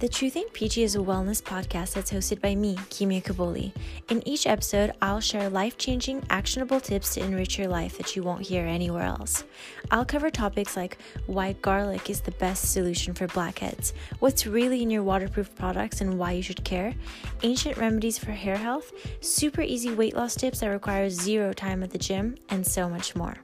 The Truth Ain't Peachy is a wellness podcast that's hosted by me, Kimia Kaboli. In each episode, I'll share life changing, actionable tips to enrich your life that you won't hear anywhere else. I'll cover topics like why garlic is the best solution for blackheads, what's really in your waterproof products and why you should care, ancient remedies for hair health, super easy weight loss tips that require zero time at the gym, and so much more.